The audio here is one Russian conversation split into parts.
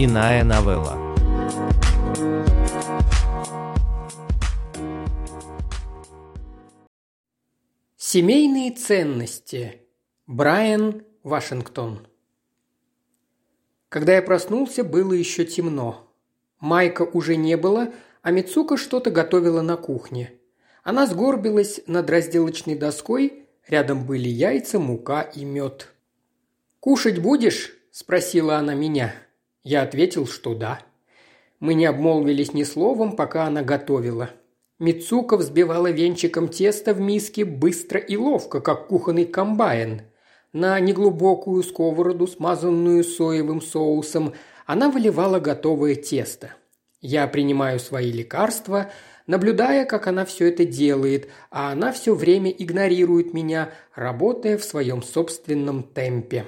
Иная новелла. Семейные ценности. Брайан Вашингтон. Когда я проснулся, было еще темно. Майка уже не было, а Мицука что-то готовила на кухне. Она сгорбилась над разделочной доской, рядом были яйца, мука и мед. «Кушать будешь?» – спросила она меня. Я ответил, что да. Мы не обмолвились ни словом, пока она готовила. Мицука взбивала венчиком тесто в миске быстро и ловко, как кухонный комбайн. На неглубокую сковороду, смазанную соевым соусом, она выливала готовое тесто. Я принимаю свои лекарства, наблюдая, как она все это делает, а она все время игнорирует меня, работая в своем собственном темпе.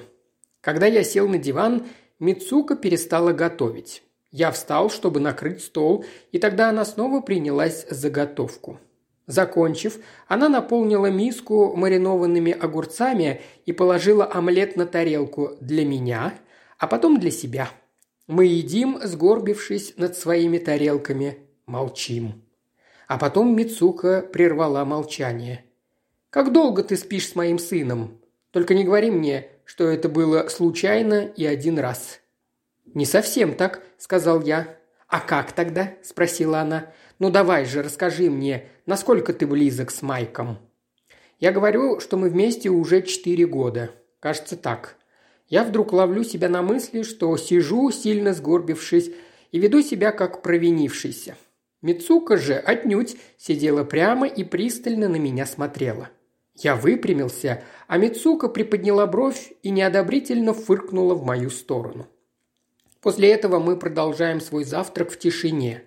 Когда я сел на диван, Мицука перестала готовить. Я встал, чтобы накрыть стол, и тогда она снова принялась за готовку. Закончив, она наполнила миску маринованными огурцами и положила омлет на тарелку для меня, а потом для себя. Мы едим, сгорбившись над своими тарелками, молчим. А потом Мицука прервала молчание. «Как долго ты спишь с моим сыном? Только не говори мне, что это было случайно и один раз». «Не совсем так», – сказал я. «А как тогда?» – спросила она. «Ну давай же, расскажи мне, насколько ты близок с Майком?» Я говорю, что мы вместе уже четыре года. Кажется так. Я вдруг ловлю себя на мысли, что сижу, сильно сгорбившись, и веду себя как провинившийся. Мицука же отнюдь сидела прямо и пристально на меня смотрела. Я выпрямился, а Мицука приподняла бровь и неодобрительно фыркнула в мою сторону. После этого мы продолжаем свой завтрак в тишине.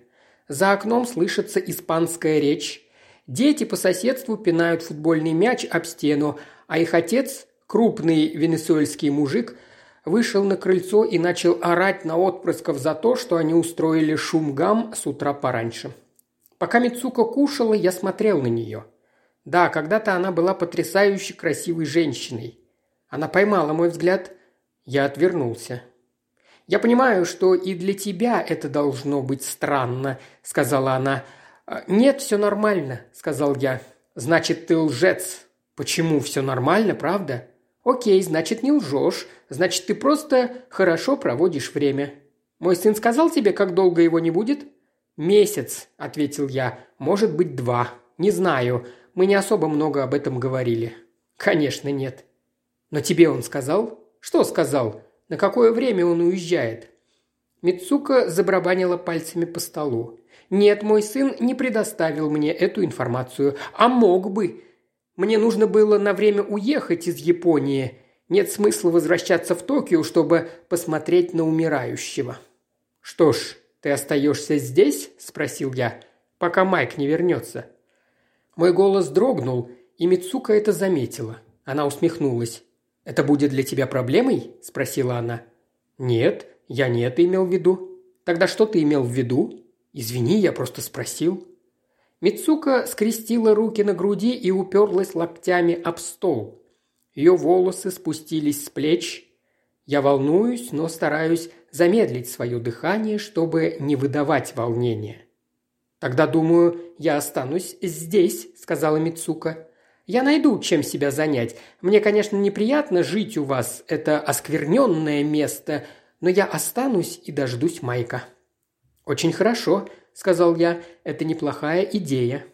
За окном слышится испанская речь. Дети по соседству пинают футбольный мяч об стену, а их отец, крупный венесуэльский мужик, вышел на крыльцо и начал орать на отпрысков за то, что они устроили шум-гам с утра пораньше. Пока Мицука кушала, я смотрел на нее – да, когда-то она была потрясающе красивой женщиной. Она поймала мой взгляд. Я отвернулся. «Я понимаю, что и для тебя это должно быть странно», — сказала она. «А, «Нет, все нормально», — сказал я. «Значит, ты лжец». «Почему все нормально, правда?» «Окей, значит, не лжешь. Значит, ты просто хорошо проводишь время». «Мой сын сказал тебе, как долго его не будет?» «Месяц», — ответил я. «Может быть, два. Не знаю мы не особо много об этом говорили». «Конечно, нет». «Но тебе он сказал?» «Что сказал? На какое время он уезжает?» Мицука забрабанила пальцами по столу. «Нет, мой сын не предоставил мне эту информацию. А мог бы. Мне нужно было на время уехать из Японии. Нет смысла возвращаться в Токио, чтобы посмотреть на умирающего». «Что ж, ты остаешься здесь?» – спросил я. «Пока Майк не вернется». Мой голос дрогнул, и Мицука это заметила. Она усмехнулась. «Это будет для тебя проблемой?» – спросила она. «Нет, я не это имел в виду». «Тогда что ты имел в виду?» «Извини, я просто спросил». Мицука скрестила руки на груди и уперлась локтями об стол. Ее волосы спустились с плеч. Я волнуюсь, но стараюсь замедлить свое дыхание, чтобы не выдавать волнения. «Тогда, думаю, я останусь здесь», – сказала Мицука. «Я найду, чем себя занять. Мне, конечно, неприятно жить у вас, это оскверненное место, но я останусь и дождусь Майка». «Очень хорошо», – сказал я, – «это неплохая идея».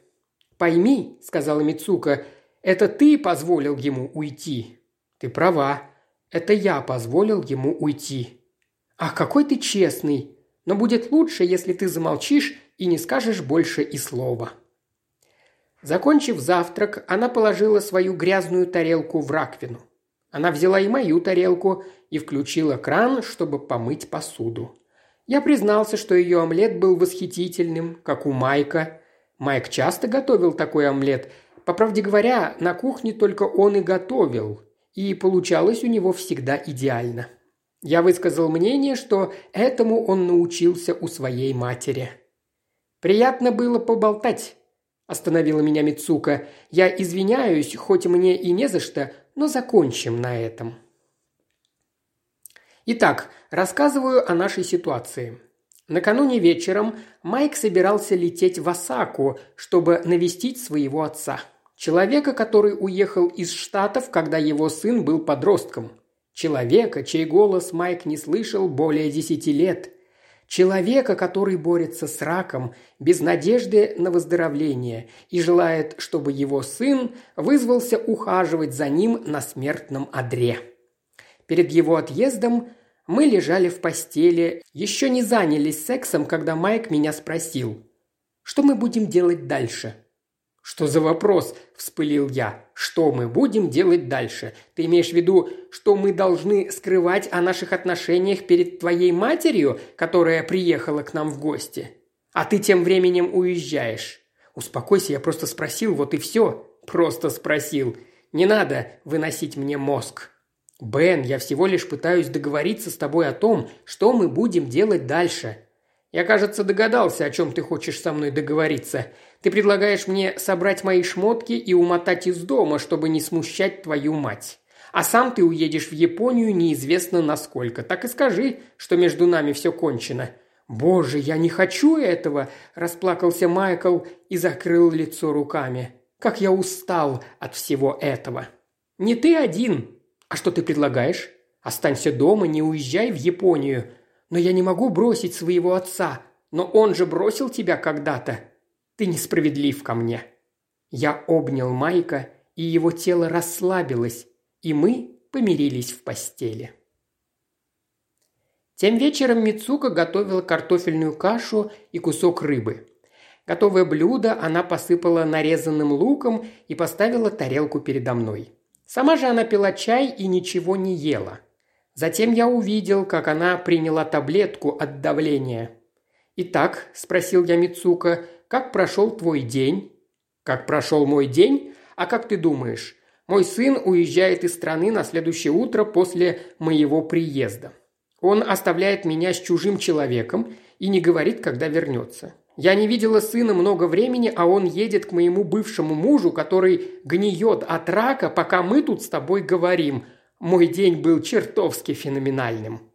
«Пойми», – сказала Мицука, – «это ты позволил ему уйти». «Ты права. Это я позволил ему уйти». «Ах, какой ты честный! Но будет лучше, если ты замолчишь и не скажешь больше и слова». Закончив завтрак, она положила свою грязную тарелку в раковину. Она взяла и мою тарелку и включила кран, чтобы помыть посуду. Я признался, что ее омлет был восхитительным, как у Майка. Майк часто готовил такой омлет. По правде говоря, на кухне только он и готовил, и получалось у него всегда идеально. Я высказал мнение, что этому он научился у своей матери. «Приятно было поболтать», – остановила меня Мицука. «Я извиняюсь, хоть мне и не за что, но закончим на этом». Итак, рассказываю о нашей ситуации. Накануне вечером Майк собирался лететь в Осаку, чтобы навестить своего отца. Человека, который уехал из Штатов, когда его сын был подростком. Человека, чей голос Майк не слышал более десяти лет. Человека, который борется с раком, без надежды на выздоровление и желает, чтобы его сын вызвался ухаживать за ним на смертном одре. Перед его отъездом мы лежали в постели, еще не занялись сексом, когда Майк меня спросил, что мы будем делать дальше – «Что за вопрос?» – вспылил я. «Что мы будем делать дальше? Ты имеешь в виду, что мы должны скрывать о наших отношениях перед твоей матерью, которая приехала к нам в гости? А ты тем временем уезжаешь?» «Успокойся, я просто спросил, вот и все». «Просто спросил. Не надо выносить мне мозг». «Бен, я всего лишь пытаюсь договориться с тобой о том, что мы будем делать дальше. Я, кажется, догадался, о чем ты хочешь со мной договориться. Ты предлагаешь мне собрать мои шмотки и умотать из дома, чтобы не смущать твою мать. А сам ты уедешь в Японию неизвестно насколько. Так и скажи, что между нами все кончено». «Боже, я не хочу этого!» – расплакался Майкл и закрыл лицо руками. «Как я устал от всего этого!» «Не ты один!» «А что ты предлагаешь?» «Останься дома, не уезжай в Японию. Но я не могу бросить своего отца. Но он же бросил тебя когда-то. Ты несправедлив ко мне». Я обнял Майка, и его тело расслабилось, и мы помирились в постели. Тем вечером Мицука готовила картофельную кашу и кусок рыбы. Готовое блюдо она посыпала нарезанным луком и поставила тарелку передо мной. Сама же она пила чай и ничего не ела. Затем я увидел, как она приняла таблетку от давления. «Итак», – спросил я Мицука, как прошел твой день?» «Как прошел мой день? А как ты думаешь? Мой сын уезжает из страны на следующее утро после моего приезда. Он оставляет меня с чужим человеком и не говорит, когда вернется. Я не видела сына много времени, а он едет к моему бывшему мужу, который гниет от рака, пока мы тут с тобой говорим. Мой день был чертовски феноменальным».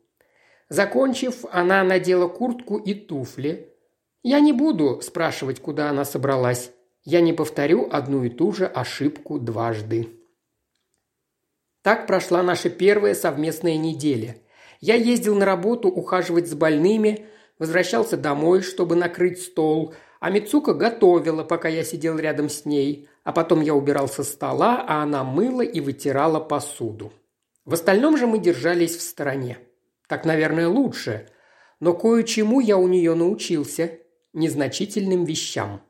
Закончив, она надела куртку и туфли, я не буду спрашивать, куда она собралась. Я не повторю одну и ту же ошибку дважды. Так прошла наша первая совместная неделя. Я ездил на работу ухаживать с больными, возвращался домой, чтобы накрыть стол, а Мицука готовила, пока я сидел рядом с ней, а потом я убирал со стола, а она мыла и вытирала посуду. В остальном же мы держались в стороне. Так, наверное, лучше. Но кое-чему я у нее научился незначительным вещам.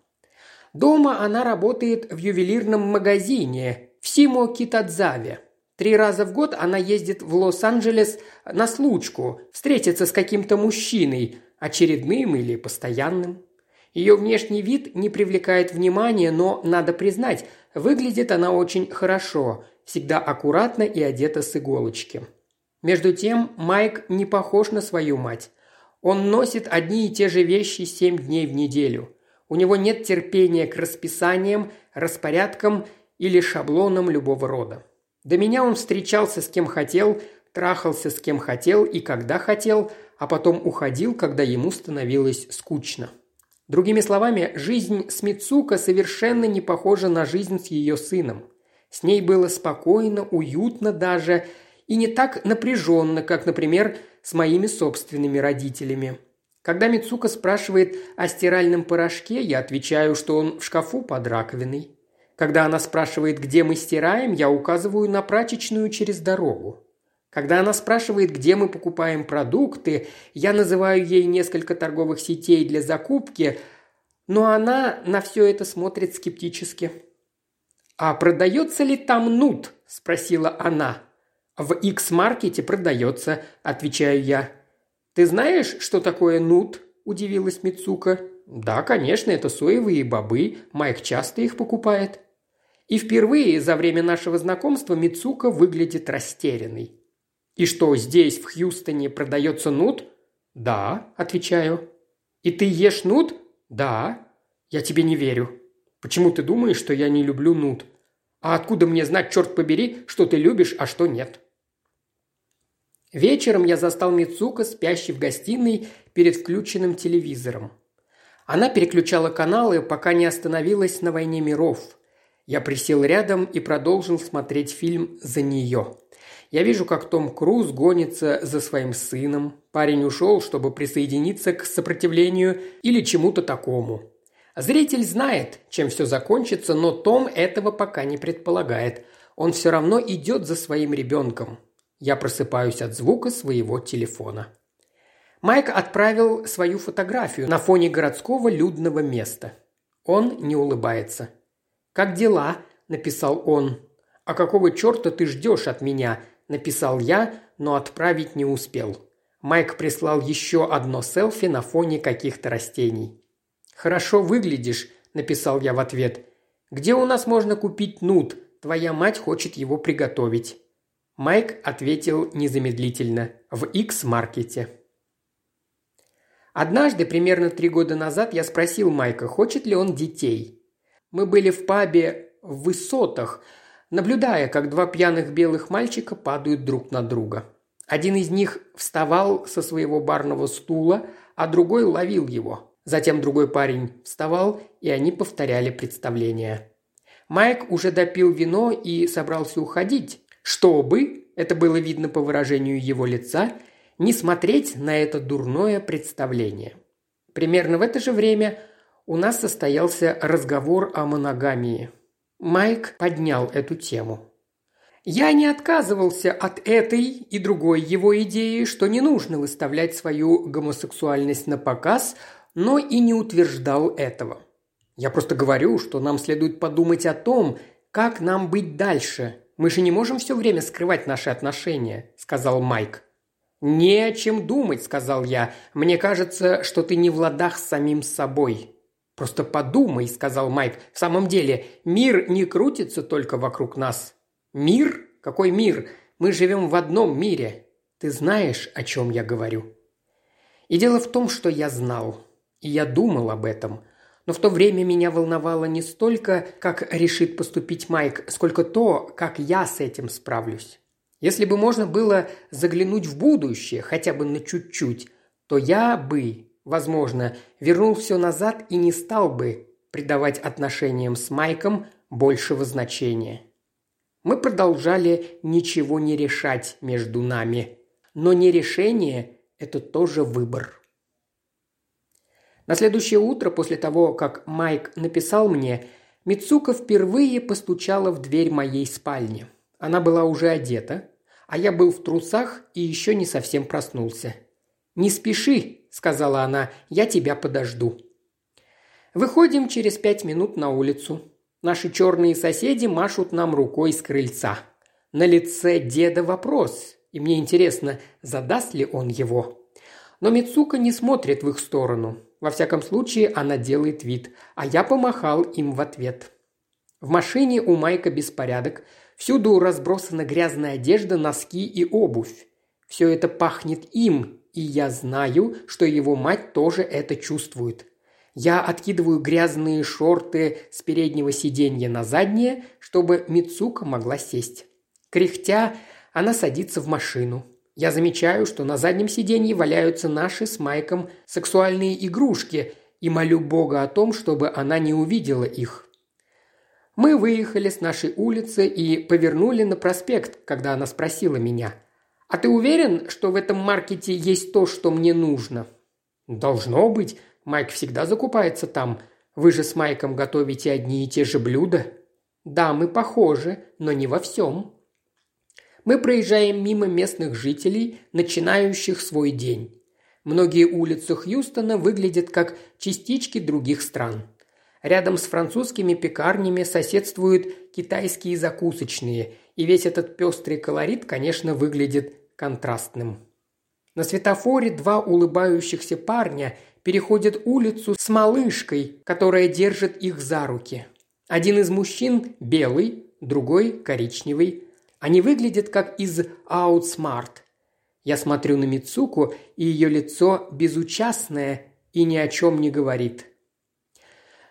Дома она работает в ювелирном магазине в Симо Китадзаве. Три раза в год она ездит в Лос-Анджелес на случку, встретиться с каким-то мужчиной, очередным или постоянным. Ее внешний вид не привлекает внимания, но, надо признать, выглядит она очень хорошо, всегда аккуратно и одета с иголочки. Между тем, Майк не похож на свою мать. Он носит одни и те же вещи семь дней в неделю. У него нет терпения к расписаниям, распорядкам или шаблонам любого рода. До меня он встречался с кем хотел, трахался с кем хотел и когда хотел, а потом уходил, когда ему становилось скучно. Другими словами, жизнь с Мицука совершенно не похожа на жизнь с ее сыном. С ней было спокойно, уютно даже, и не так напряженно, как, например, с моими собственными родителями. Когда Мицука спрашивает о стиральном порошке, я отвечаю, что он в шкафу под раковиной. Когда она спрашивает, где мы стираем, я указываю на прачечную через дорогу. Когда она спрашивает, где мы покупаем продукты, я называю ей несколько торговых сетей для закупки, но она на все это смотрит скептически. «А продается ли там нут?» – спросила она. «В X-маркете продается», – отвечаю я. «Ты знаешь, что такое нут?» – удивилась Мицука. «Да, конечно, это соевые бобы. Майк часто их покупает». И впервые за время нашего знакомства Мицука выглядит растерянной. «И что, здесь, в Хьюстоне, продается нут?» «Да», – отвечаю. «И ты ешь нут?» «Да». «Я тебе не верю». «Почему ты думаешь, что я не люблю нут?» «А откуда мне знать, черт побери, что ты любишь, а что нет?» Вечером я застал Мицука, спящий в гостиной перед включенным телевизором. Она переключала каналы, пока не остановилась на «Войне миров». Я присел рядом и продолжил смотреть фильм «За нее». Я вижу, как Том Круз гонится за своим сыном. Парень ушел, чтобы присоединиться к сопротивлению или чему-то такому. Зритель знает, чем все закончится, но Том этого пока не предполагает. Он все равно идет за своим ребенком. Я просыпаюсь от звука своего телефона. Майк отправил свою фотографию на фоне городского людного места. Он не улыбается. «Как дела?» – написал он. «А какого черта ты ждешь от меня?» – написал я, но отправить не успел. Майк прислал еще одно селфи на фоне каких-то растений. «Хорошо выглядишь», – написал я в ответ. «Где у нас можно купить нут? Твоя мать хочет его приготовить». Майк ответил незамедлительно. В X-маркете. Однажды, примерно три года назад, я спросил Майка, хочет ли он детей. Мы были в пабе в высотах, наблюдая, как два пьяных белых мальчика падают друг на друга. Один из них вставал со своего барного стула, а другой ловил его. Затем другой парень вставал, и они повторяли представление. Майк уже допил вино и собрался уходить, чтобы, это было видно по выражению его лица, не смотреть на это дурное представление. Примерно в это же время у нас состоялся разговор о моногамии. Майк поднял эту тему. Я не отказывался от этой и другой его идеи, что не нужно выставлять свою гомосексуальность на показ, но и не утверждал этого. Я просто говорю, что нам следует подумать о том, как нам быть дальше. Мы же не можем все время скрывать наши отношения», – сказал Майк. «Не о чем думать», – сказал я. «Мне кажется, что ты не в ладах с самим собой». «Просто подумай», – сказал Майк. «В самом деле, мир не крутится только вокруг нас». «Мир? Какой мир? Мы живем в одном мире. Ты знаешь, о чем я говорю?» И дело в том, что я знал. И я думал об этом. Но в то время меня волновало не столько, как решит поступить Майк, сколько то, как я с этим справлюсь. Если бы можно было заглянуть в будущее, хотя бы на чуть-чуть, то я бы, возможно, вернул все назад и не стал бы придавать отношениям с Майком большего значения. Мы продолжали ничего не решать между нами. Но нерешение – это тоже выбор. На следующее утро, после того, как Майк написал мне, Мицука впервые постучала в дверь моей спальни. Она была уже одета, а я был в трусах и еще не совсем проснулся. «Не спеши», – сказала она, – «я тебя подожду». Выходим через пять минут на улицу. Наши черные соседи машут нам рукой с крыльца. На лице деда вопрос, и мне интересно, задаст ли он его. Но Мицука не смотрит в их сторону. Во всяком случае, она делает вид, а я помахал им в ответ. В машине у Майка беспорядок. Всюду разбросана грязная одежда, носки и обувь. Все это пахнет им, и я знаю, что его мать тоже это чувствует. Я откидываю грязные шорты с переднего сиденья на заднее, чтобы Мицука могла сесть. Кряхтя, она садится в машину. Я замечаю, что на заднем сиденье валяются наши с Майком сексуальные игрушки и молю Бога о том, чтобы она не увидела их. Мы выехали с нашей улицы и повернули на проспект, когда она спросила меня, «А ты уверен, что в этом маркете есть то, что мне нужно?» «Должно быть. Майк всегда закупается там. Вы же с Майком готовите одни и те же блюда». «Да, мы похожи, но не во всем», мы проезжаем мимо местных жителей, начинающих свой день. Многие улицы Хьюстона выглядят как частички других стран. Рядом с французскими пекарнями соседствуют китайские закусочные, и весь этот пестрый колорит, конечно, выглядит контрастным. На светофоре два улыбающихся парня переходят улицу с малышкой, которая держит их за руки. Один из мужчин белый, другой коричневый. Они выглядят как из Outsmart. Я смотрю на Мицуку, и ее лицо безучастное и ни о чем не говорит.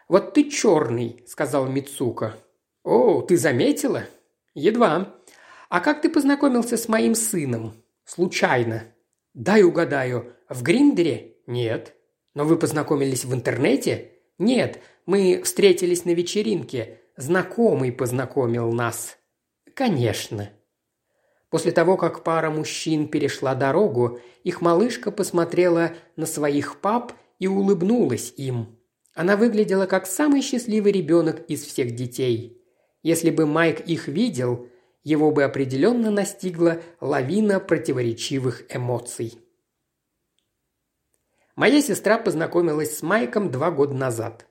«Вот ты черный», — сказал Мицука. «О, ты заметила?» «Едва. А как ты познакомился с моим сыном?» «Случайно». «Дай угадаю. В Гриндере?» «Нет». «Но вы познакомились в интернете?» «Нет, мы встретились на вечеринке. Знакомый познакомил нас». «Конечно». После того, как пара мужчин перешла дорогу, их малышка посмотрела на своих пап и улыбнулась им. Она выглядела как самый счастливый ребенок из всех детей. Если бы Майк их видел, его бы определенно настигла лавина противоречивых эмоций. Моя сестра познакомилась с Майком два года назад.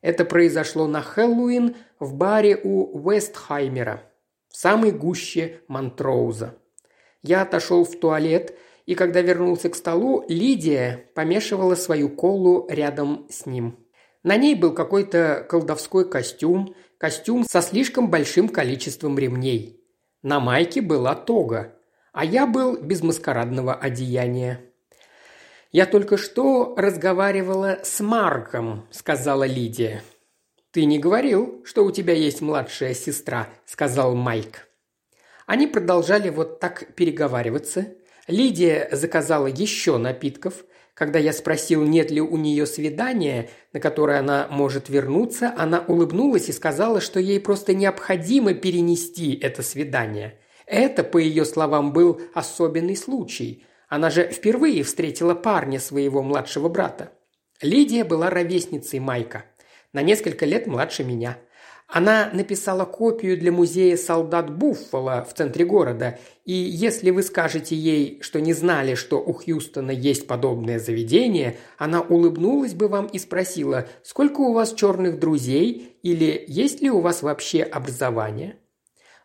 Это произошло на Хэллоуин в баре у Вестхаймера, в самой гуще Монтроуза. Я отошел в туалет, и когда вернулся к столу, Лидия помешивала свою колу рядом с ним. На ней был какой-то колдовской костюм, костюм со слишком большим количеством ремней. На майке была тога, а я был без маскарадного одеяния. «Я только что разговаривала с Марком», – сказала Лидия. «Ты не говорил, что у тебя есть младшая сестра», – сказал Майк. Они продолжали вот так переговариваться. Лидия заказала еще напитков. Когда я спросил, нет ли у нее свидания, на которое она может вернуться, она улыбнулась и сказала, что ей просто необходимо перенести это свидание. Это, по ее словам, был особенный случай – она же впервые встретила парня своего младшего брата. Лидия была ровесницей Майка, на несколько лет младше меня. Она написала копию для музея солдат Буффало в центре города, и если вы скажете ей, что не знали, что у Хьюстона есть подобное заведение, она улыбнулась бы вам и спросила, сколько у вас черных друзей или есть ли у вас вообще образование.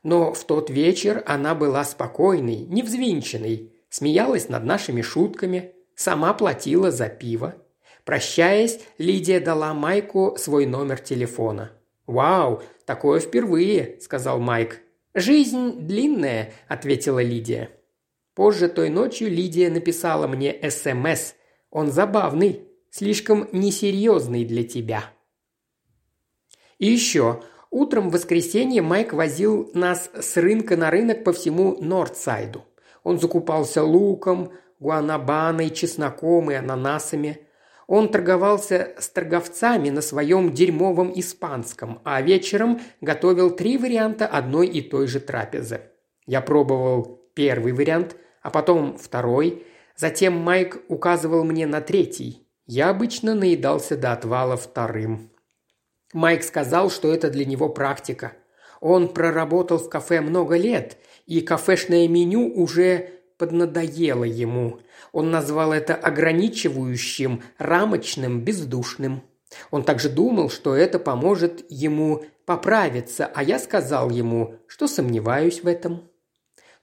Но в тот вечер она была спокойной, невзвинченной, смеялась над нашими шутками, сама платила за пиво. Прощаясь, Лидия дала Майку свой номер телефона. «Вау, такое впервые», – сказал Майк. «Жизнь длинная», – ответила Лидия. Позже той ночью Лидия написала мне СМС. «Он забавный, слишком несерьезный для тебя». И еще. Утром в воскресенье Майк возил нас с рынка на рынок по всему Нордсайду. Он закупался луком, гуанабаной, чесноком и ананасами. Он торговался с торговцами на своем дерьмовом испанском, а вечером готовил три варианта одной и той же трапезы. Я пробовал первый вариант, а потом второй. Затем Майк указывал мне на третий. Я обычно наедался до отвала вторым. Майк сказал, что это для него практика. Он проработал в кафе много лет – и кафешное меню уже поднадоело ему. Он назвал это ограничивающим, рамочным, бездушным. Он также думал, что это поможет ему поправиться, а я сказал ему, что сомневаюсь в этом.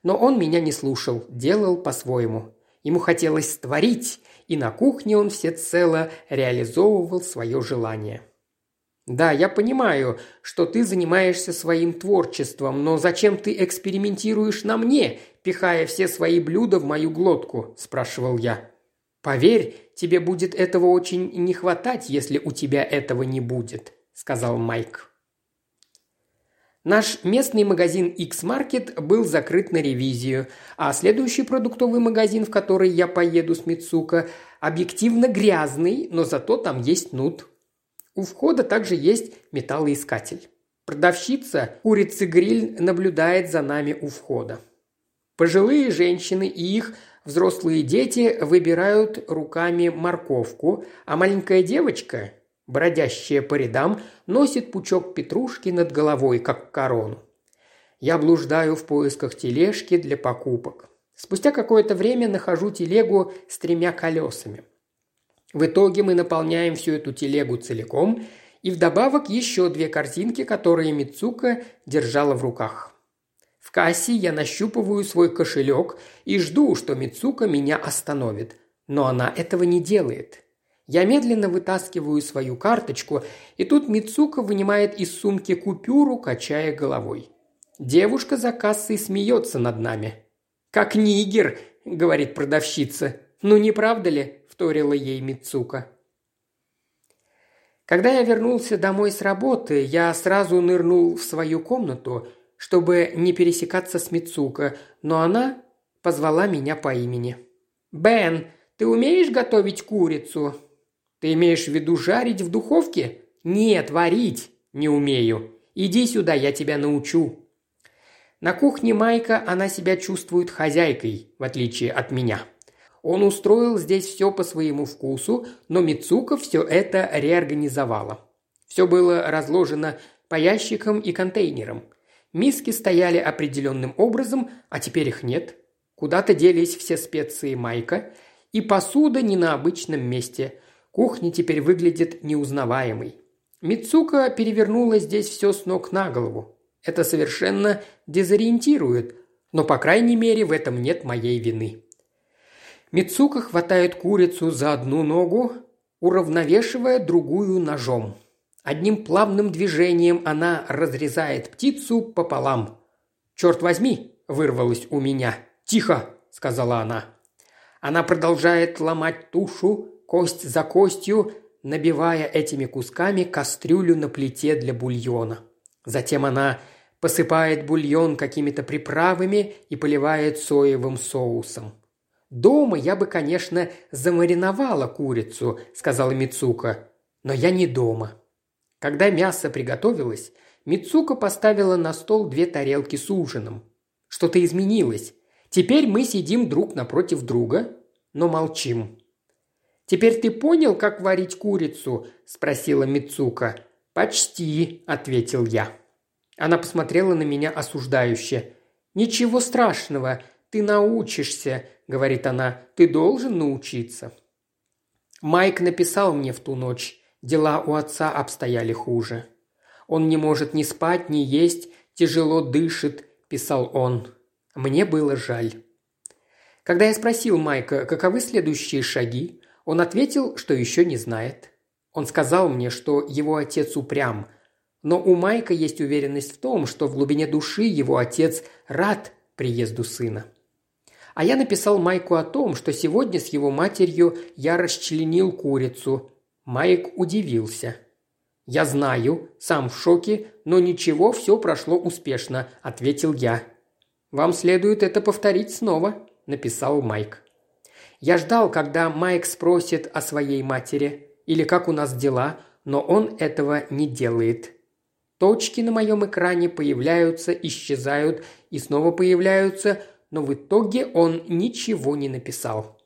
Но он меня не слушал, делал по-своему. Ему хотелось творить, и на кухне он всецело реализовывал свое желание. Да, я понимаю, что ты занимаешься своим творчеством, но зачем ты экспериментируешь на мне, пихая все свои блюда в мою глотку?» – спрашивал я. «Поверь, тебе будет этого очень не хватать, если у тебя этого не будет», – сказал Майк. Наш местный магазин X-Market был закрыт на ревизию, а следующий продуктовый магазин, в который я поеду с Мицука, объективно грязный, но зато там есть нут. У входа также есть металлоискатель. Продавщица курицы-гриль наблюдает за нами у входа. Пожилые женщины и их взрослые дети выбирают руками морковку, а маленькая девочка, бродящая по рядам, носит пучок петрушки над головой, как корону. Я блуждаю в поисках тележки для покупок. Спустя какое-то время нахожу телегу с тремя колесами. В итоге мы наполняем всю эту телегу целиком и вдобавок еще две картинки, которые Мицука держала в руках. В кассе я нащупываю свой кошелек и жду, что Мицука меня остановит. Но она этого не делает. Я медленно вытаскиваю свою карточку, и тут Мицука вынимает из сумки купюру, качая головой. Девушка за кассой смеется над нами. «Как нигер», — говорит продавщица. «Ну не правда ли?» Вторила ей Мицука. Когда я вернулся домой с работы, я сразу нырнул в свою комнату, чтобы не пересекаться с Мицука, но она позвала меня по имени. «Бен, ты умеешь готовить курицу?» «Ты имеешь в виду жарить в духовке?» «Нет, варить не умею. Иди сюда, я тебя научу». На кухне Майка она себя чувствует хозяйкой, в отличие от меня. Он устроил здесь все по своему вкусу, но Мицука все это реорганизовала. Все было разложено по ящикам и контейнерам. Миски стояли определенным образом, а теперь их нет. Куда-то делись все специи Майка, и посуда не на обычном месте. Кухня теперь выглядит неузнаваемой. Мицука перевернула здесь все с ног на голову. Это совершенно дезориентирует, но, по крайней мере, в этом нет моей вины. Мицука хватает курицу за одну ногу, уравновешивая другую ножом. Одним плавным движением она разрезает птицу пополам. «Черт возьми!» – вырвалось у меня. «Тихо!» – сказала она. Она продолжает ломать тушу, кость за костью, набивая этими кусками кастрюлю на плите для бульона. Затем она посыпает бульон какими-то приправами и поливает соевым соусом. «Дома я бы, конечно, замариновала курицу», – сказала Мицука, – «но я не дома». Когда мясо приготовилось, Мицука поставила на стол две тарелки с ужином. Что-то изменилось. Теперь мы сидим друг напротив друга, но молчим. «Теперь ты понял, как варить курицу?» – спросила Мицука. «Почти», – ответил я. Она посмотрела на меня осуждающе. «Ничего страшного, ты научишься», – говорит она. «Ты должен научиться». Майк написал мне в ту ночь. Дела у отца обстояли хуже. Он не может ни спать, ни есть, тяжело дышит, писал он. Мне было жаль. Когда я спросил Майка, каковы следующие шаги, он ответил, что еще не знает. Он сказал мне, что его отец упрям, но у Майка есть уверенность в том, что в глубине души его отец рад приезду сына. А я написал Майку о том, что сегодня с его матерью я расчленил курицу, Майк удивился. «Я знаю, сам в шоке, но ничего, все прошло успешно», – ответил я. «Вам следует это повторить снова», – написал Майк. Я ждал, когда Майк спросит о своей матери или как у нас дела, но он этого не делает. Точки на моем экране появляются, исчезают и снова появляются, но в итоге он ничего не написал.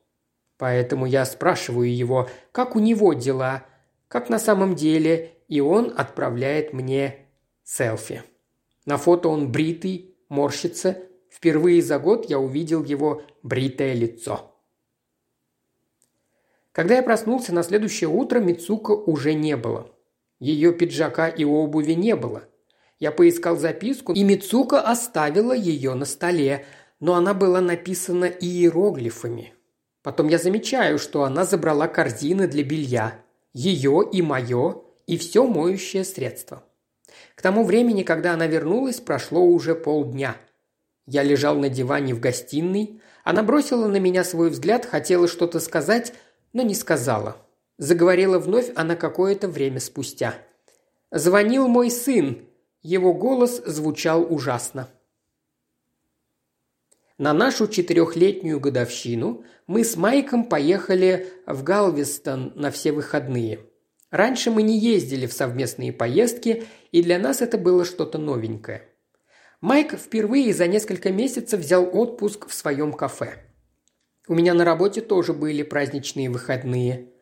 Поэтому я спрашиваю его, как у него дела, как на самом деле, и он отправляет мне селфи. На фото он бритый, морщится. Впервые за год я увидел его бритое лицо. Когда я проснулся на следующее утро, Мицука уже не было. Ее пиджака и обуви не было. Я поискал записку, и Мицука оставила ее на столе, но она была написана иероглифами. Потом я замечаю, что она забрала корзины для белья. Ее и мое, и все моющее средство. К тому времени, когда она вернулась, прошло уже полдня. Я лежал на диване в гостиной. Она бросила на меня свой взгляд, хотела что-то сказать, но не сказала. Заговорила вновь она какое-то время спустя. «Звонил мой сын». Его голос звучал ужасно. На нашу четырехлетнюю годовщину мы с Майком поехали в Галвестон на все выходные. Раньше мы не ездили в совместные поездки, и для нас это было что-то новенькое. Майк впервые за несколько месяцев взял отпуск в своем кафе. У меня на работе тоже были праздничные выходные.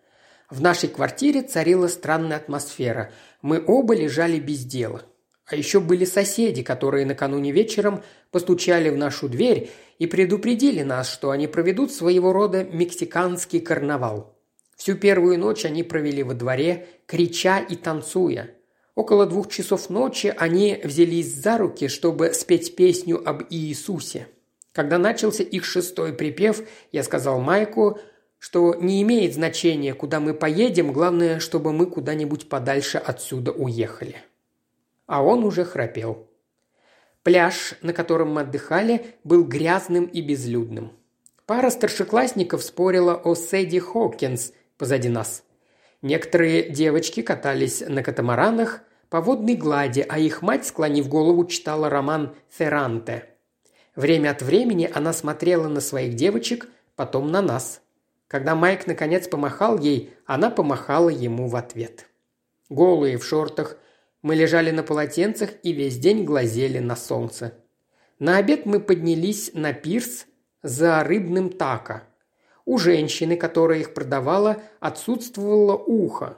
В нашей квартире царила странная атмосфера. Мы оба лежали без дела. А еще были соседи, которые накануне вечером постучали в нашу дверь и предупредили нас, что они проведут своего рода мексиканский карнавал. Всю первую ночь они провели во дворе, крича и танцуя. Около двух часов ночи они взялись за руки, чтобы спеть песню об Иисусе. Когда начался их шестой припев, я сказал Майку, что не имеет значения, куда мы поедем, главное, чтобы мы куда-нибудь подальше отсюда уехали. А он уже храпел. Пляж, на котором мы отдыхали, был грязным и безлюдным. Пара старшеклассников спорила о Сэдди Хокинс позади нас. Некоторые девочки катались на катамаранах по водной глади, а их мать, склонив голову, читала роман «Ферранте». Время от времени она смотрела на своих девочек, потом на нас. Когда Майк наконец помахал ей, она помахала ему в ответ. Голые в шортах, мы лежали на полотенцах и весь день глазели на солнце. На обед мы поднялись на пирс за рыбным тако. У женщины, которая их продавала, отсутствовало ухо.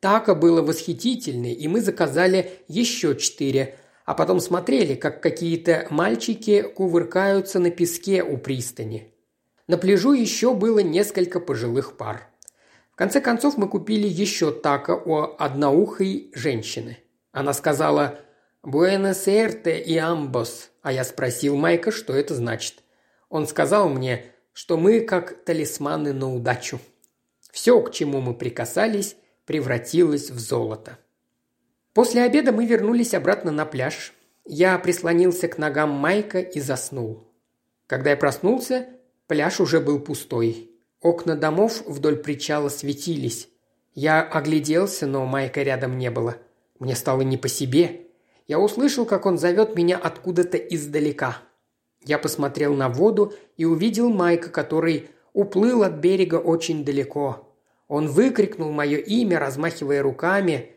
Тако было восхитительное, и мы заказали еще четыре, а потом смотрели, как какие-то мальчики кувыркаются на песке у пристани. На пляжу еще было несколько пожилых пар. В конце концов мы купили еще тако у одноухой женщины. Она сказала «Буэнос Эрте и Амбос», а я спросил Майка, что это значит. Он сказал мне, что мы как талисманы на удачу. Все, к чему мы прикасались, превратилось в золото. После обеда мы вернулись обратно на пляж. Я прислонился к ногам Майка и заснул. Когда я проснулся, пляж уже был пустой. Окна домов вдоль причала светились. Я огляделся, но Майка рядом не было. Мне стало не по себе. Я услышал, как он зовет меня откуда-то издалека. Я посмотрел на воду и увидел Майка, который уплыл от берега очень далеко. Он выкрикнул мое имя, размахивая руками,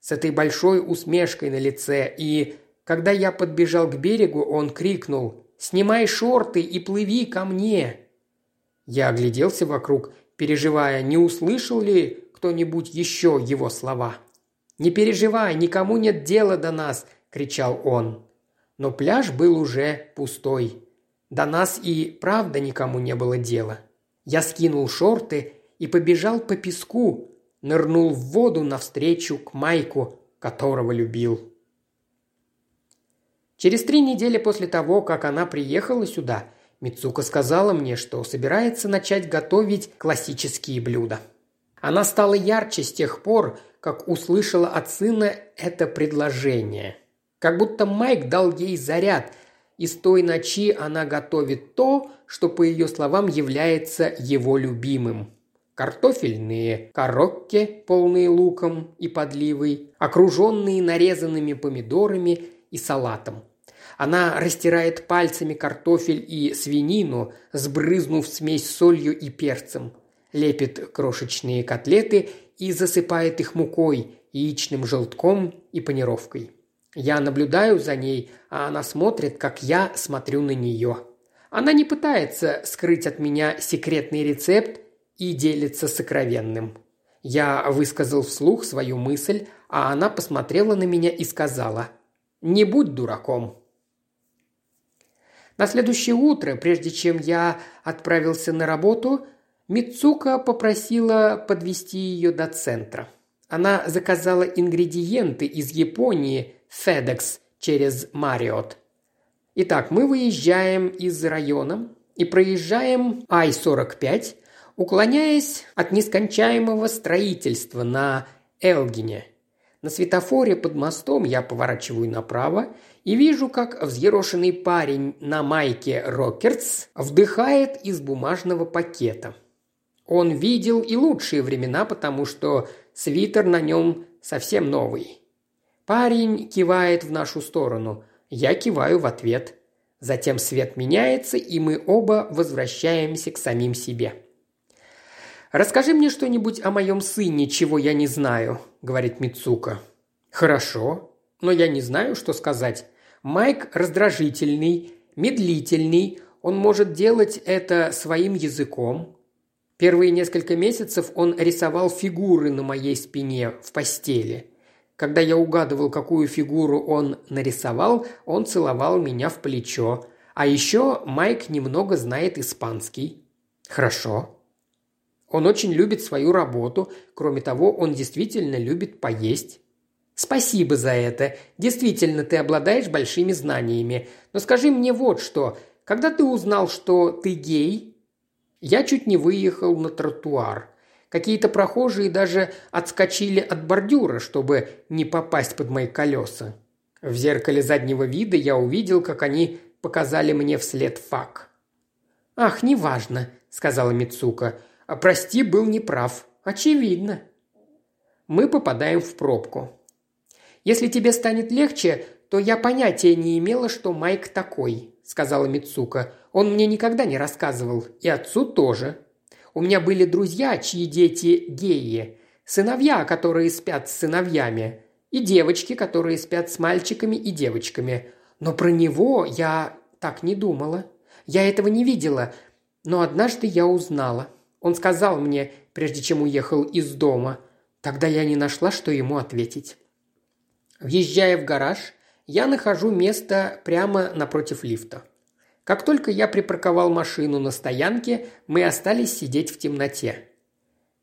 с этой большой усмешкой на лице, и, когда я подбежал к берегу, он крикнул «Снимай шорты и плыви ко мне!» Я огляделся вокруг, переживая, не услышал ли кто-нибудь еще его слова. «Не переживай, никому нет дела до нас!» – кричал он. Но пляж был уже пустой. До нас и правда никому не было дела. Я скинул шорты и побежал по песку, нырнул в воду навстречу к Майку, которого любил. Через три недели после того, как она приехала сюда, Мицука сказала мне, что собирается начать готовить классические блюда. Она стала ярче с тех пор, как услышала от сына это предложение. Как будто Майк дал ей заряд, и с той ночи она готовит то, что, по ее словам, является его любимым. Картофельные корокки, полные луком и подливой, окруженные нарезанными помидорами и салатом. Она растирает пальцами картофель и свинину, сбрызнув смесь солью и перцем. Лепит крошечные котлеты и засыпает их мукой, яичным желтком и панировкой. Я наблюдаю за ней, а она смотрит, как я смотрю на нее. Она не пытается скрыть от меня секретный рецепт и делится сокровенным. Я высказал вслух свою мысль, а она посмотрела на меня и сказала «Не будь дураком». На следующее утро, прежде чем я отправился на работу, Мицука попросила подвести ее до центра. Она заказала ингредиенты из Японии FedEx через Марриотт. Итак, мы выезжаем из района и проезжаем I-45, уклоняясь от нескончаемого строительства на Элгине. На светофоре под мостом я поворачиваю направо и вижу, как взъерошенный парень на майке «Rockets» вдыхает из бумажного пакета. Он видел и лучшие времена, потому что свитер на нем совсем новый. Парень кивает в нашу сторону. Я киваю в ответ. Затем свет меняется, и мы оба возвращаемся к самим себе. «Расскажи мне что-нибудь о моем сыне, чего я не знаю», – говорит Мицука. «Хорошо, но я не знаю, что сказать. Майк раздражительный, медлительный, он может делать это своим языком. Первые несколько месяцев он рисовал фигуры на моей спине в постели. Когда я угадывал, какую фигуру он нарисовал, он целовал меня в плечо. А еще Майк немного знает испанский. Хорошо. Он очень любит свою работу. Кроме того, он действительно любит поесть. Спасибо за это. Действительно, ты обладаешь большими знаниями. Но скажи мне вот что. Когда ты узнал, что ты гей, я чуть не выехал на тротуар. Какие-то прохожие даже отскочили от бордюра, чтобы не попасть под мои колеса. В зеркале заднего вида я увидел, как они показали мне вслед фак. «Ах, неважно», – сказала Мицука. «А прости, был неправ. Очевидно». Мы попадаем в пробку. Если тебе станет легче, то я понятия не имела, что Майк такой», – сказала Мицука. «Он мне никогда не рассказывал. И отцу тоже. У меня были друзья, чьи дети геи. Сыновья, которые спят с сыновьями. И девочки, которые спят с мальчиками и девочками. Но про него я так не думала. Я этого не видела. Но однажды я узнала. Он сказал мне, прежде чем уехал из дома. Тогда я не нашла, что ему ответить. Въезжая в гараж, я нахожу место прямо напротив лифта. Как только я припарковал машину на стоянке, мы остались сидеть в темноте.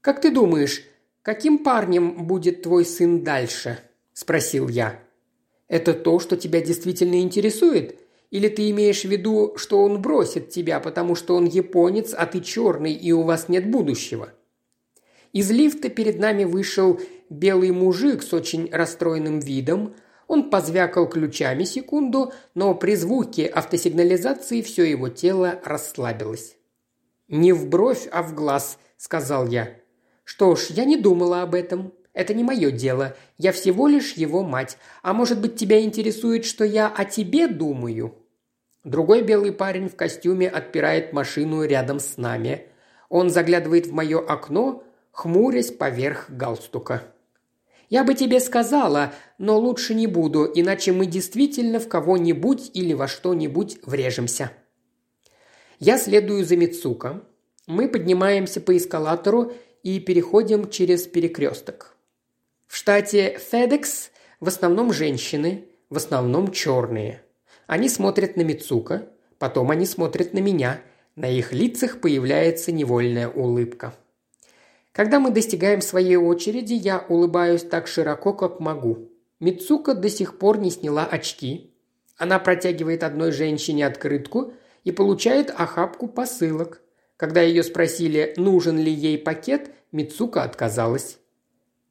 «Как ты думаешь, каким парнем будет твой сын дальше?» – спросил я. «Это то, что тебя действительно интересует? Или ты имеешь в виду, что он бросит тебя, потому что он японец, а ты черный, и у вас нет будущего?» Из лифта перед нами вышел белый мужик с очень расстроенным видом – он позвякал ключами секунду, но при звуке автосигнализации все его тело расслабилось. «Не в бровь, а в глаз», – сказал я. «Что ж, я не думала об этом. Это не мое дело. Я всего лишь его мать. А может быть, тебя интересует, что я о тебе думаю?» Другой белый парень в костюме отпирает машину рядом с нами. Он заглядывает в мое окно, хмурясь поверх галстука. Я бы тебе сказала, но лучше не буду, иначе мы действительно в кого-нибудь или во что-нибудь врежемся. Я следую за Мицука. Мы поднимаемся по эскалатору и переходим через перекресток. В штате FedEx в основном женщины, в основном черные. Они смотрят на Мицука, потом они смотрят на меня. На их лицах появляется невольная улыбка. Когда мы достигаем своей очереди, я улыбаюсь так широко, как могу. Мицука до сих пор не сняла очки. Она протягивает одной женщине открытку и получает охапку посылок. Когда ее спросили, нужен ли ей пакет, Мицука отказалась.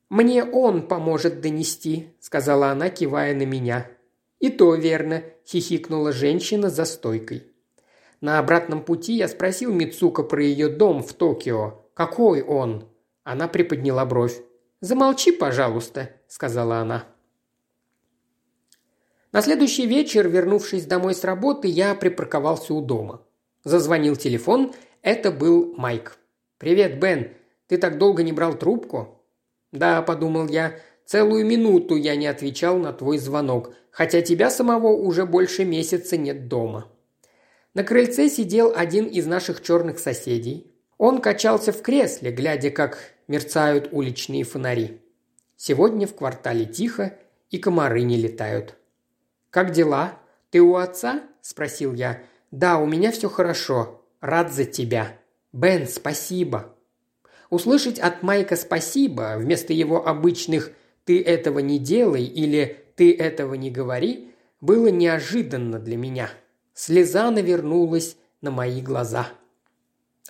«Мне он поможет донести», – сказала она, кивая на меня. «И то верно», – хихикнула женщина за стойкой. На обратном пути я спросил Мицука про ее дом в Токио. «Какой он?» Она приподняла бровь. «Замолчи, пожалуйста», – сказала она. На следующий вечер, вернувшись домой с работы, я припарковался у дома. Зазвонил телефон, это был Майк. «Привет, Бен, ты так долго не брал трубку?» «Да», – подумал я, – «целую минуту я не отвечал на твой звонок, хотя тебя самого уже больше месяца нет дома». На крыльце сидел один из наших черных соседей. Он качался в кресле, глядя, как мерцают уличные фонари. Сегодня в квартале тихо, и комары не летают. «Как дела? Ты у отца?» – спросил я. «Да, у меня все хорошо. Рад за тебя. Бен, спасибо». Услышать от Майка «спасибо» вместо его обычных «ты этого не делай» или «ты этого не говори» было неожиданно для меня. Слеза навернулась на мои глаза.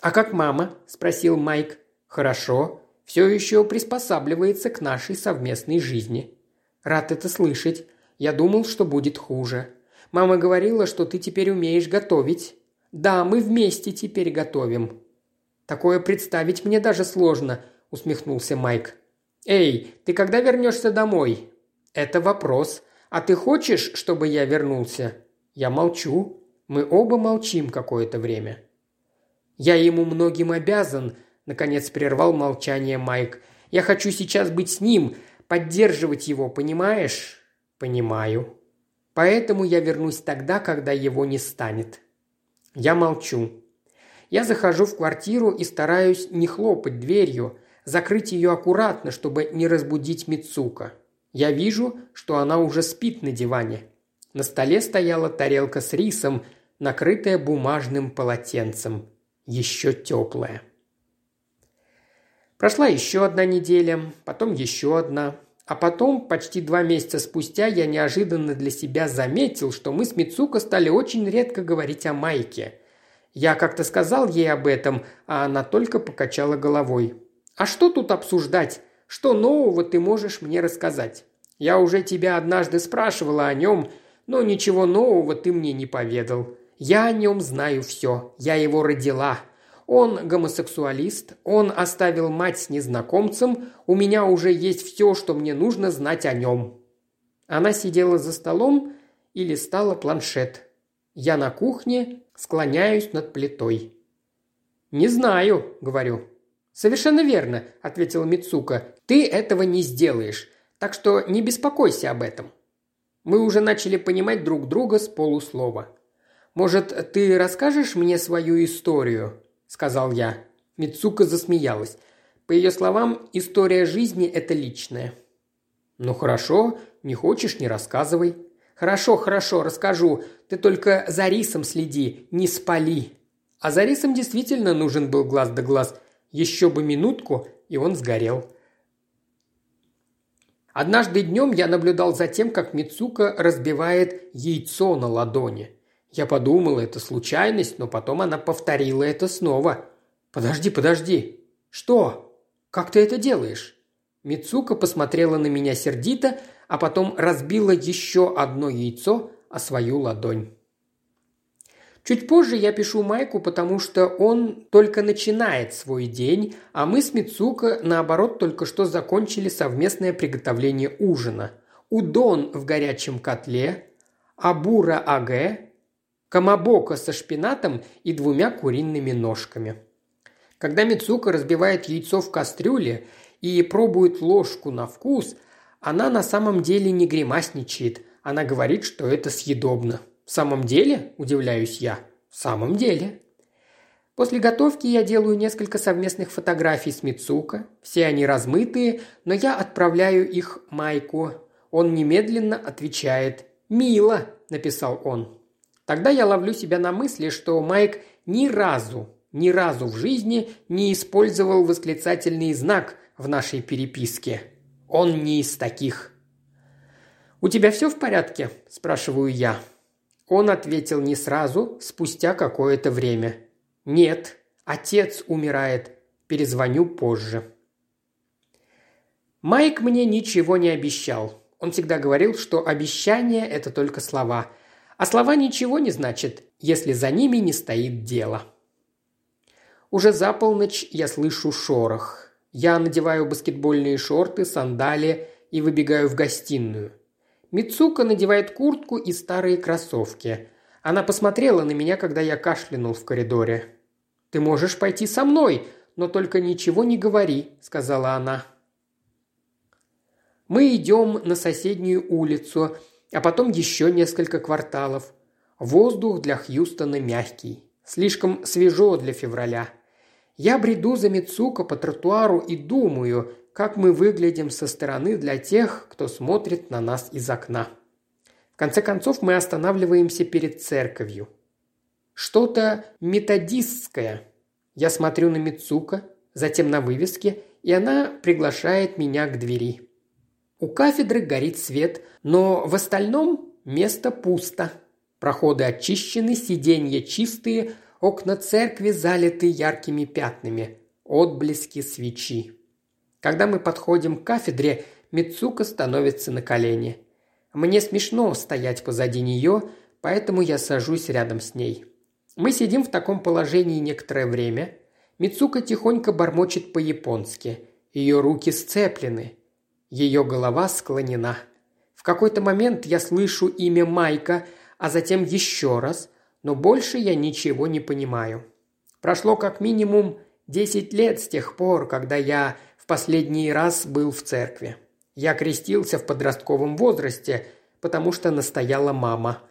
«А как мама?» – спросил Майк. «Хорошо. Все еще приспосабливается к нашей совместной жизни». «Рад это слышать. Я думал, что будет хуже. Мама говорила, что ты теперь умеешь готовить». «Да, мы вместе теперь готовим». «Такое представить мне даже сложно», – усмехнулся Майк. «Эй, ты когда вернешься домой?» «Это вопрос. А ты хочешь, чтобы я вернулся?» Я молчу. Мы оба молчим какое-то время. «Я ему многим обязан», – наконец прервал молчание Майк. «Я хочу сейчас быть с ним, поддерживать его, понимаешь?» «Понимаю. Поэтому я вернусь тогда, когда его не станет». Я молчу. Я захожу в квартиру и стараюсь не хлопать дверью, закрыть ее аккуратно, чтобы не разбудить Мицука. Я вижу, что она уже спит на диване. На столе стояла тарелка с рисом, накрытая бумажным полотенцем еще теплое. Прошла еще одна неделя, потом еще одна. А потом, почти два месяца спустя, я неожиданно для себя заметил, что мы с Мицуко стали очень редко говорить о Майке. Я как-то сказал ей об этом, а она только покачала головой. «А что тут обсуждать? Что нового ты можешь мне рассказать? Я уже тебя однажды спрашивала о нем, но ничего нового ты мне не поведал. Я о нем знаю все. Я его родила. Он гомосексуалист, он оставил мать с незнакомцем, у меня уже есть все, что мне нужно знать о нем». Она сидела за столом и листала планшет. Я на кухне склоняюсь над плитой. «Не знаю», — говорю. «Совершенно верно», — ответила Мицука. «Ты этого не сделаешь, так что не беспокойся об этом». Мы уже начали понимать друг друга с полуслова. «Может, ты расскажешь мне свою историю?» – сказал я. Мицука засмеялась. По ее словам, история жизни – это личное. «Ну хорошо, не хочешь – не рассказывай». «Хорошо, хорошо, расскажу. Ты только за рисом следи, не спали». А за рисом действительно нужен был глаз да глаз. Еще бы минутку, и он сгорел. Однажды днем я наблюдал за тем, как Мицука разбивает яйцо на ладони. Я подумал, это случайность, но потом она повторила это снова. «Подожди, подожди. Что? Как ты это делаешь?» Мицука посмотрела на меня сердито, а потом разбила еще одно яйцо о свою ладонь. Чуть позже я пишу Майку, потому что он только начинает свой день, а мы с Мицука, наоборот, только что закончили совместное приготовление ужина. Удон в горячем котле, абура аге, камабока со шпинатом и двумя куриными ножками. Когда Мицука разбивает яйцо в кастрюле и пробует ложку на вкус, она на самом деле не гримасничает, она говорит, что это съедобно. «В самом деле?» – удивляюсь я. «В самом деле». После готовки я делаю несколько совместных фотографий с Мицука. Все они размытые, но я отправляю их Майку. Он немедленно отвечает «Мило», – написал он. Тогда я ловлю себя на мысли, что Майк ни разу, ни разу в жизни не использовал восклицательный знак в нашей переписке. Он не из таких. «У тебя все в порядке?» – спрашиваю я. Он ответил не сразу, спустя какое-то время. «Нет, отец умирает. Перезвоню позже». Майк мне ничего не обещал. Он всегда говорил, что обещания – это только слова. А слова ничего не значат, если за ними не стоит дело. Уже за полночь я слышу шорох. Я надеваю баскетбольные шорты, сандали и выбегаю в гостиную. Мицука надевает куртку и старые кроссовки. Она посмотрела на меня, когда я кашлянул в коридоре. «Ты можешь пойти со мной, но только ничего не говори», – сказала она. Мы идем на соседнюю улицу, а потом еще несколько кварталов. Воздух для Хьюстона мягкий. Слишком свежо для февраля. Я бреду за Мицука по тротуару и думаю, как мы выглядим со стороны для тех, кто смотрит на нас из окна. В конце концов мы останавливаемся перед церковью. Что-то методистское. Я смотрю на Мицука, затем на вывеске, и она приглашает меня к двери. У кафедры горит свет, но в остальном место пусто. Проходы очищены, сиденья чистые, окна церкви залиты яркими пятнами, отблески свечи. Когда мы подходим к кафедре, Мицука становится на колени. Мне смешно стоять позади нее, поэтому я сажусь рядом с ней. Мы сидим в таком положении некоторое время. Мицука тихонько бормочет по-японски. Ее руки сцеплены. Ее голова склонена. В какой-то момент я слышу имя Майка, а затем еще раз, но больше я ничего не понимаю. Прошло как минимум десять лет с тех пор, когда я последний раз был в церкви. Я крестился в подростковом возрасте, потому что настояла мама.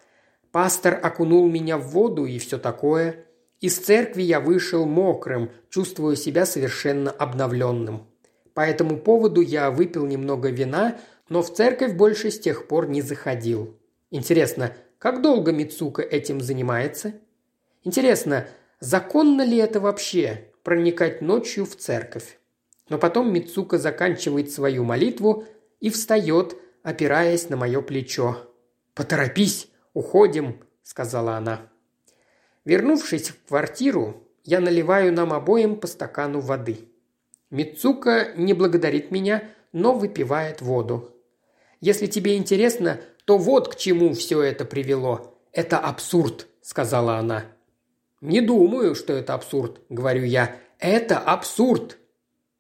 Пастор окунул меня в воду и все такое. Из церкви я вышел мокрым, чувствуя себя совершенно обновленным. По этому поводу я выпил немного вина, но в церковь больше с тех пор не заходил. Интересно, как долго Мицука этим занимается? Интересно, законно ли это вообще проникать ночью в церковь? Но потом Мицука заканчивает свою молитву и встает, опираясь на мое плечо. «Поторопись, уходим», – сказала она. Вернувшись в квартиру, я наливаю нам обоим по стакану воды. Мицука не благодарит меня, но выпивает воду. Если тебе интересно, то вот к чему все это привело. Это абсурд, сказала она. Не думаю, что это абсурд, говорю я. Это абсурд.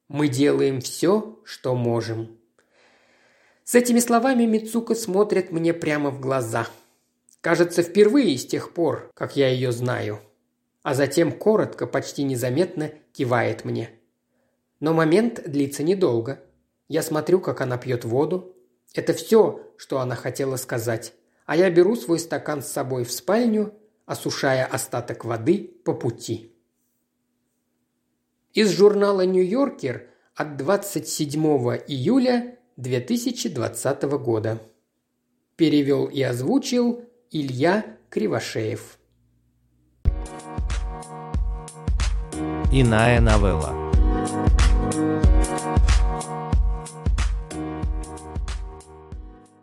Мы делаем все, что можем». С этими словами Мицука смотрит мне прямо в глаза. Кажется, впервые с тех пор, как я ее знаю. А затем коротко, почти незаметно кивает мне. Но момент длится недолго. Я смотрю, как она пьет воду. Это все, что она хотела сказать. А я беру свой стакан с собой в спальню, осушая остаток воды по пути. Из журнала «Нью-Йоркер» от 27 июля 2020 года. Перевел и озвучил Илья Кривошеев. Иная новелла.